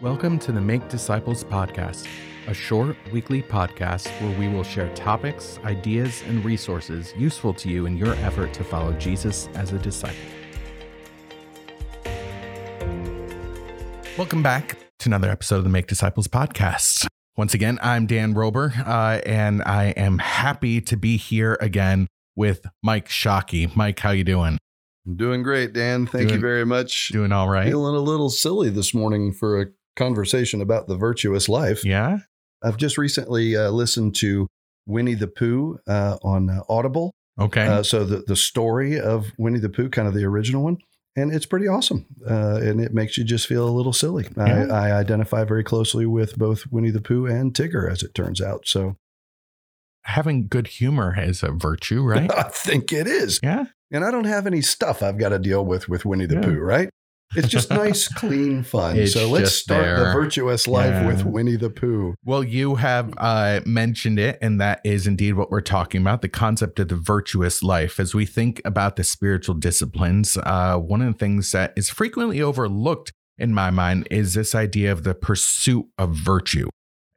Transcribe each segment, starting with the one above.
Welcome to the Make Disciples podcast, a short weekly podcast where we will share topics, ideas, and resources useful to you in your effort to follow Jesus as a disciple. Welcome back to another episode of the Make Disciples podcast. Once again, I'm Dan Roeber, uh, and I am happy to be here again with Mike Shockey. Mike, how you doing? I'm doing great, Dan. Thank Doing- you very much. Doing all right? Feeling a little silly this morning for a conversation about the virtuous life. Yeah. I've just recently uh, listened to Winnie the Pooh uh, on uh, Audible. Okay. Uh, so the the story of Winnie the Pooh, kind of the original one, and it's pretty awesome. Uh, and it makes you just feel a little silly. Yeah. I, I identify very closely with both Winnie the Pooh and Tigger, as it turns out. So Having good humor is a virtue, right? I think it is. yeah. And I don't have any stuff I've got to deal with with Winnie the Yeah. Pooh, right? It's just nice, clean fun. It's so let's start there. the virtuous life Yeah. with Winnie the Pooh. Well, you have uh, mentioned it, and that is indeed what we're talking about the concept of the virtuous life. As we think about the spiritual disciplines, uh, one of the things that is frequently overlooked in my mind is this idea of the pursuit of virtue.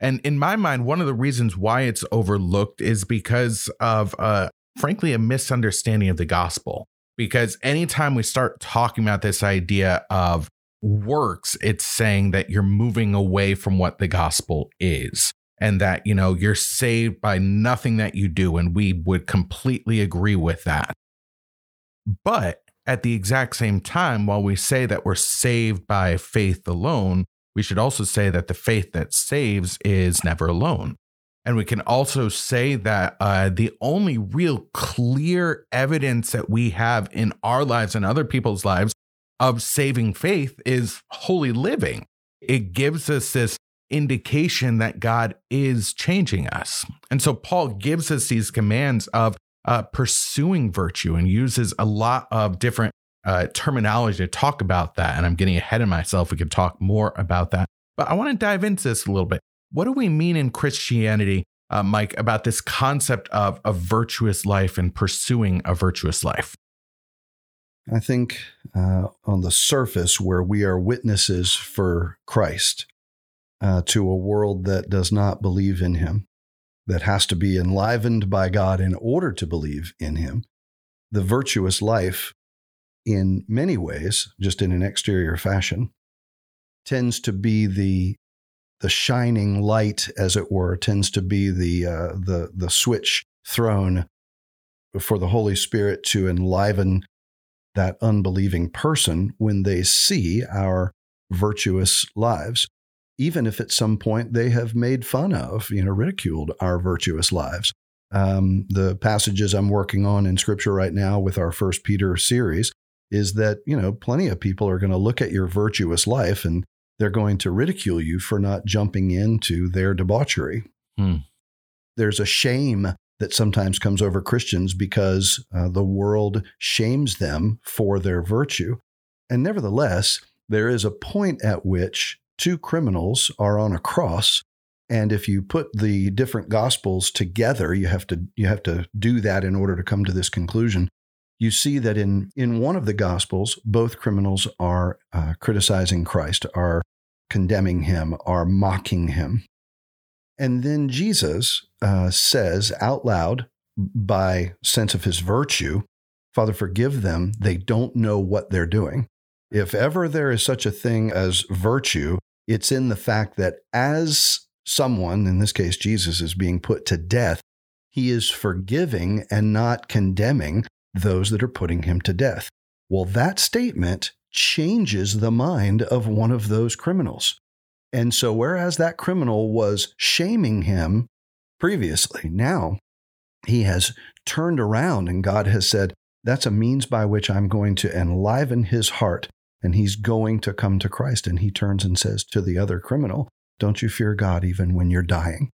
And in my mind, one of the reasons why it's overlooked is because of, uh, frankly, a misunderstanding of the gospel. Because anytime we start talking about this idea of works, it's saying that you're moving away from what the gospel is and that, you know, you're saved by nothing that you do. And we would completely agree with that. But at the exact same time, while we say that we're saved by faith alone, we should also say that the faith that saves is never alone. And we can also say that uh, the only real clear evidence that we have in our lives and other people's lives of saving faith is holy living. It gives us this indication that God is changing us. And so Paul gives us these commands of uh, pursuing virtue and uses a lot of different uh, terminology to talk about that. And I'm getting ahead of myself. We could talk more about that. But I want to dive into this a little bit. What do we mean in Christianity, uh, Mike, about this concept of a virtuous life and pursuing a virtuous life? I think uh, on the surface, where we are witnesses for Christ uh, to a world that does not believe in him, that has to be enlivened by God in order to believe in him, the virtuous life, in many ways, just in an exterior fashion, tends to be the the shining light, as it were, tends to be the uh, the the switch thrown for the Holy Spirit to enliven that unbelieving person when they see our virtuous lives, even if at some point they have made fun of, you know, ridiculed our virtuous lives. Um, the passages I'm working on in Scripture right now with our First Peter series is that you know plenty of people are going to look at your virtuous life and they're going to ridicule you for not jumping into their debauchery. Hmm. There's a shame that sometimes comes over Christians because uh, the world shames them for their virtue. And nevertheless, there is a point at which two criminals are on a cross. And if you put the different gospels together, you have to you have to do that in order to come to this conclusion. You see that in in one of the gospels, both criminals are uh, criticizing Christ, are condemning him, are mocking him. And then Jesus uh, says out loud, by sense of his virtue, Father, forgive them. They don't know what they're doing. If ever there is such a thing as virtue, it's in the fact that as someone, in this case Jesus, is being put to death, he is forgiving and not condemning those that are putting him to death. Well, that statement changes the mind of one of those criminals. And so, whereas that criminal was shaming him previously, now he has turned around and God has said, That's a means by which I'm going to enliven his heart and he's going to come to Christ. And he turns and says to the other criminal, Don't you fear God even when you're dying?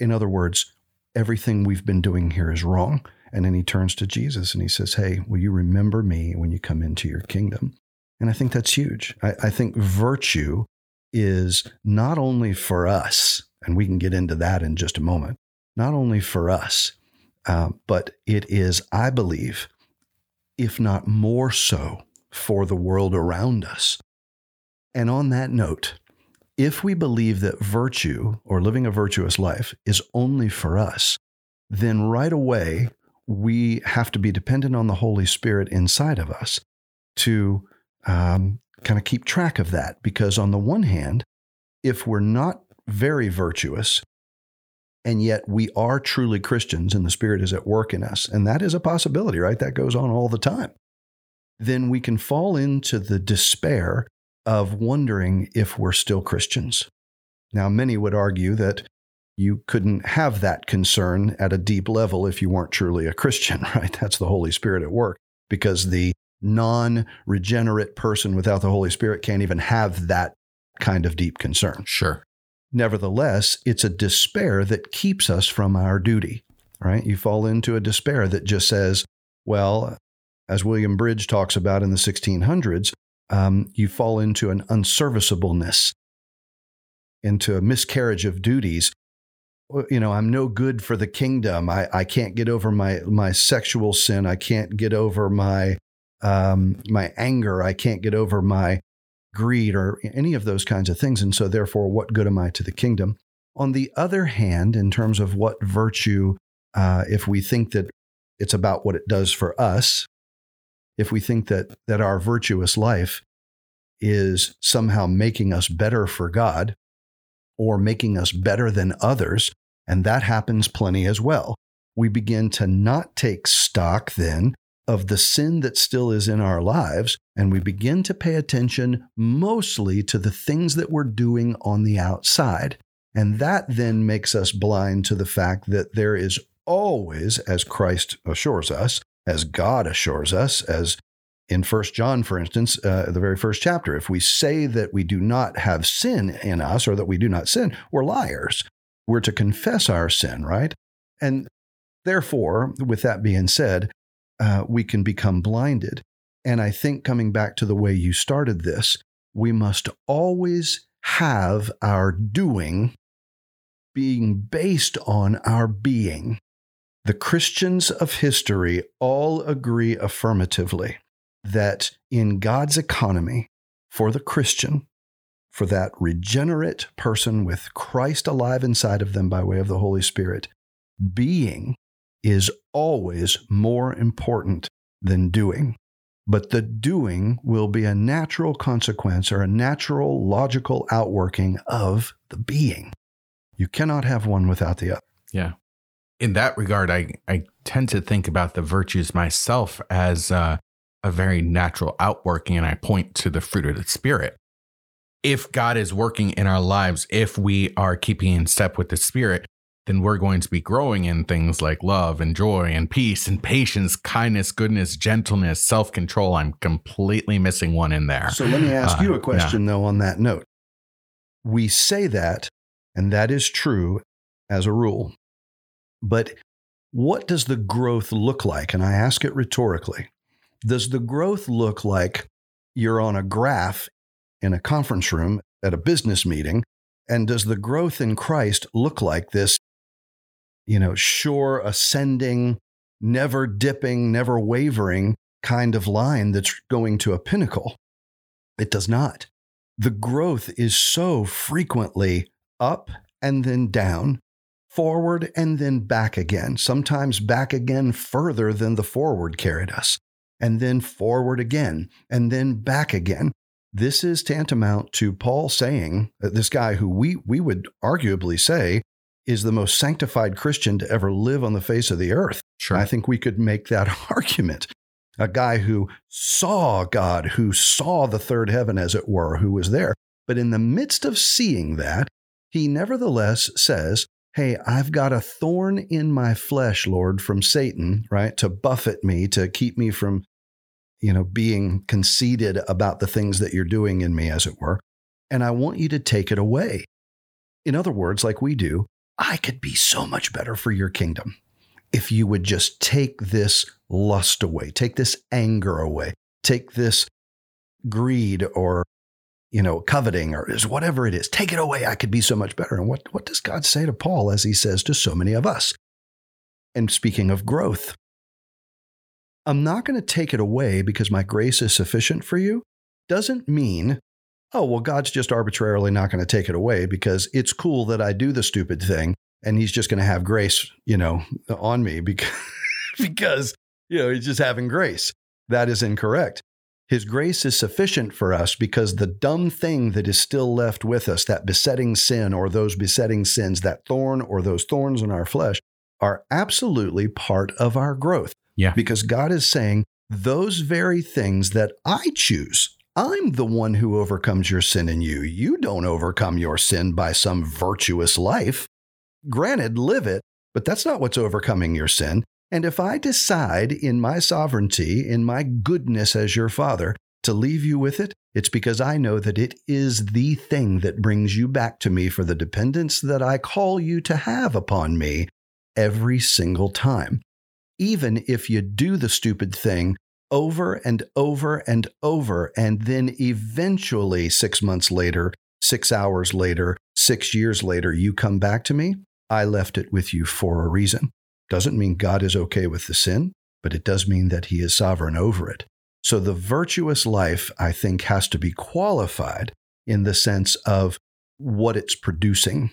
In other words, everything we've been doing here is wrong. And then he turns to Jesus and he says, Hey, will you remember me when you come into your kingdom? And I think that's huge. I, I think virtue is not only for us, and we can get into that in just a moment, not only for us, uh, but it is, I believe, if not more so, for the world around us. And on that note, if we believe that virtue or living a virtuous life is only for us, then right away we have to be dependent on the Holy Spirit inside of us to um, kind of keep track of that. Because on the one hand, if we're not very virtuous, and yet we are truly Christians and the Spirit is at work in us, and that is a possibility, right? That goes on all the time. Then we can fall into the despair of wondering if we're still Christians. Now, many would argue that you couldn't have that concern at a deep level if you weren't truly a Christian, right? That's the Holy Spirit at work because the non regenerate person without the Holy Spirit can't even have that kind of deep concern. Sure. Nevertheless, it's a despair that keeps us from our duty, right? You fall into a despair that just says, well, as William Bridge talks about in the 1600s, um, you fall into an unserviceableness, into a miscarriage of duties. You know, I'm no good for the kingdom. I, I can't get over my my sexual sin. I can't get over my um, my anger. I can't get over my greed or any of those kinds of things. And so, therefore, what good am I to the kingdom? On the other hand, in terms of what virtue, uh, if we think that it's about what it does for us, if we think that that our virtuous life is somehow making us better for God or making us better than others, and that happens plenty as well. We begin to not take stock then of the sin that still is in our lives, and we begin to pay attention mostly to the things that we're doing on the outside. And that then makes us blind to the fact that there is always, as Christ assures us, as God assures us, as in First John, for instance, uh, the very first chapter, if we say that we do not have sin in us or that we do not sin, we're liars. We're to confess our sin, right? And therefore, with that being said, uh, we can become blinded. And I think coming back to the way you started this, we must always have our doing being based on our being. The Christians of history all agree affirmatively that in God's economy, for the Christian, for that regenerate person with Christ alive inside of them by way of the Holy Spirit, being is always more important than doing. But the doing will be a natural consequence or a natural logical outworking of the being. You cannot have one without the other. Yeah. In that regard, I, I tend to think about the virtues myself as uh, a very natural outworking, and I point to the fruit of the Spirit. If God is working in our lives, if we are keeping in step with the Spirit, then we're going to be growing in things like love and joy and peace and patience, kindness, goodness, gentleness, self control. I'm completely missing one in there. So let me ask uh, you a question, yeah. though, on that note. We say that, and that is true as a rule. But what does the growth look like? And I ask it rhetorically. Does the growth look like you're on a graph in a conference room at a business meeting? And does the growth in Christ look like this, you know, sure ascending, never dipping, never wavering kind of line that's going to a pinnacle? It does not. The growth is so frequently up and then down, forward and then back again, sometimes back again further than the forward carried us and then forward again, and then back again. This is tantamount to Paul saying, that this guy who we, we would arguably say is the most sanctified Christian to ever live on the face of the earth. Sure. I think we could make that argument. A guy who saw God, who saw the third heaven, as it were, who was there. But in the midst of seeing that, he nevertheless says, hey, I've got a thorn in my flesh, Lord, from Satan, right, to buffet me, to keep me from, you know, being conceited about the things that you're doing in me, as it were. And I want you to take it away. In other words, like we do, I could be so much better for your kingdom if you would just take this lust away, take this anger away, take this greed or you know, coveting or is whatever it is. Take it away. I could be so much better. And what, what does God say to Paul as he says to so many of us? And speaking of growth, I'm not going to take it away because my grace is sufficient for you. Doesn't mean oh, well, God's just arbitrarily not going to take it away because it's cool that I do the stupid thing and he's just going to have grace, you know, on me because, because, you know, he's just having grace. That is incorrect. His grace is sufficient for us because the dumb thing that is still left with us, that besetting sin or those besetting sins, that thorn or those thorns in our flesh, are absolutely part of our growth. Yeah. Because God is saying, those very things that I choose, I'm the one who overcomes your sin in you. You don't overcome your sin by some virtuous life. Granted, live it, but that's not what's overcoming your sin. And if I decide in my sovereignty, in my goodness as your father, to leave you with it, it's because I know that it is the thing that brings you back to me for the dependence that I call you to have upon me every single time. Even if you do the stupid thing over and over and over, and then eventually, six months later, six hours later, six years later, you come back to me, I left it with you for a reason. Doesn't mean God is okay with the sin, but it does mean that he is sovereign over it. So the virtuous life, I think, has to be qualified in the sense of what it's producing.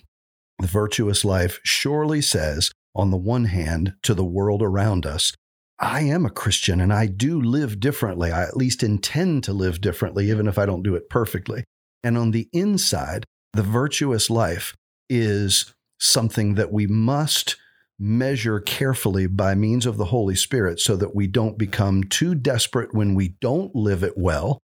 The virtuous life surely says, on the one hand, to the world around us, I am a Christian and I do live differently. I at least intend to live differently, even if I don't do it perfectly. And on the inside, the virtuous life is something that we must measure carefully by means of the Holy Spirit so that we don't become too desperate when we don't live it well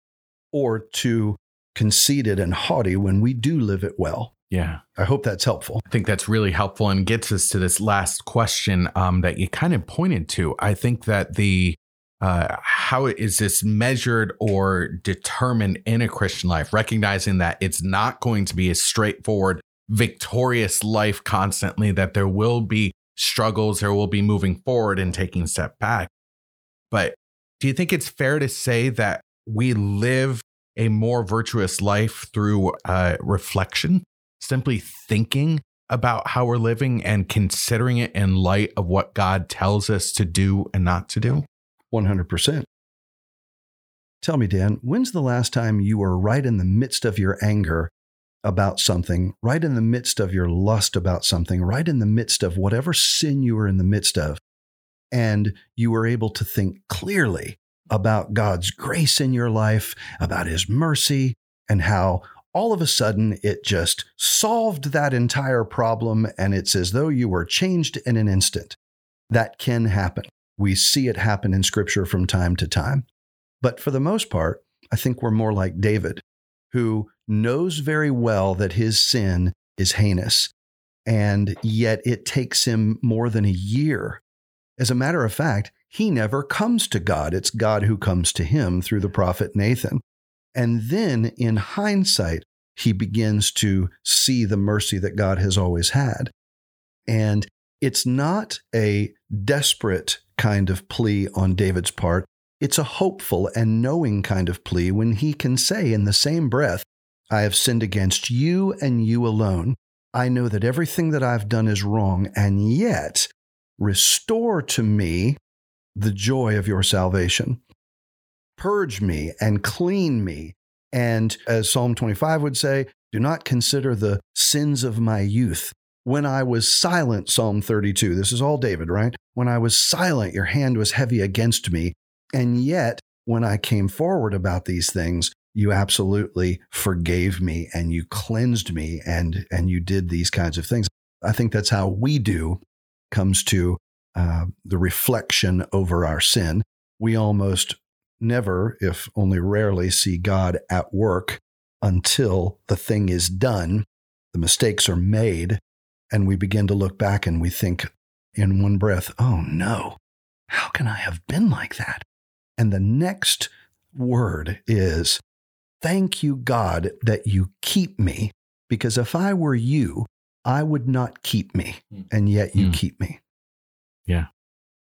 or too conceited and haughty when we do live it well. Yeah. I hope that's helpful. I think that's really helpful and gets us to this last question um, that you kind of pointed to. I think that the uh, how is this measured or determined in a Christian life, recognizing that it's not going to be a straightforward, victorious life constantly, that there will be struggles, there will be moving forward and taking step back. But do you think it's fair to say that we live a more virtuous life through uh, reflection, simply thinking about how we're living and considering it in light of what God tells us to do and not to do? 100%. Tell me, Dan, when's the last time you were right in the midst of your anger about something, right in the midst of your lust about something, right in the midst of whatever sin you were in the midst of, and you were able to think clearly about God's grace in your life, about His mercy, and how all of a sudden it just solved that entire problem, and it's as though you were changed in an instant. That can happen. We see it happen in Scripture from time to time. But for the most part, I think we're more like David, who knows very well that his sin is heinous, and yet it takes him more than a year. As a matter of fact, he never comes to God. It's God who comes to him through the prophet Nathan. And then in hindsight, he begins to see the mercy that God has always had. And it's not a desperate kind of plea on David's part. It's a hopeful and knowing kind of plea when he can say in the same breath, I have sinned against you and you alone. I know that everything that I've done is wrong, and yet restore to me the joy of your salvation. Purge me and clean me. And as Psalm 25 would say, do not consider the sins of my youth. When I was silent, Psalm 32, this is all David, right? When I was silent, your hand was heavy against me. And yet, when I came forward about these things, you absolutely forgave me and you cleansed me and and you did these kinds of things. I think that's how we do comes to uh, the reflection over our sin. We almost never if only rarely see god at work until the thing is done the mistakes are made and we begin to look back and we think in one breath oh no. How can i have been like that? And the next word is Thank you, God, that you keep me, because if I were you, I would not keep me, hmm. and yet you mm. keep me. Yeah.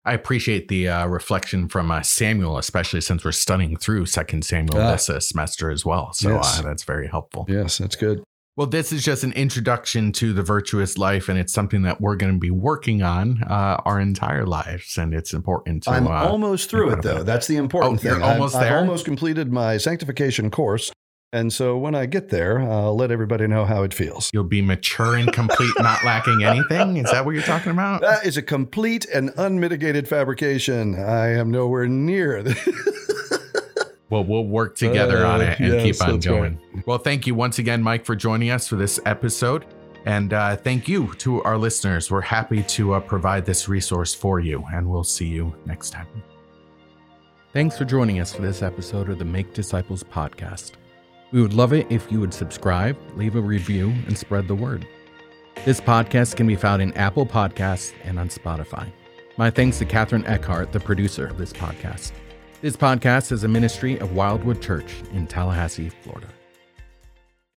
I appreciate the uh, reflection from uh, Samuel, especially since we're studying through Second Samuel ah. this uh, semester as well. So yes. Uh, that's very helpful. Yes, that's good. Well, this is just an introduction to the virtuous life, and it's something that we're going to be working on uh, our entire lives, and it's important to. I'm uh, almost through it, though. That's the important oh, thing. almost I've, there. I've almost completed my sanctification course, And so when I get there, I'll let everybody know how it feels. You'll be mature and complete, not lacking anything. Is that what you're talking about? That is a complete and unmitigated fabrication. I am nowhere near. well, we'll work together uh, on it and yes, keep on going. Right. Well, thank you once again, Mike, for joining us for this episode. And uh, thank you to our listeners. We're happy to uh, provide this resource for you, and we'll see you next time. Thanks for joining us for this episode of the Make Disciples podcast. We would love it if you would subscribe, leave a review, and spread the word. This podcast can be found in Apple Podcasts and on Spotify. My thanks to Catherine Eckhart, the producer of this podcast. This podcast is a ministry of Wildwood Church in Tallahassee, Florida.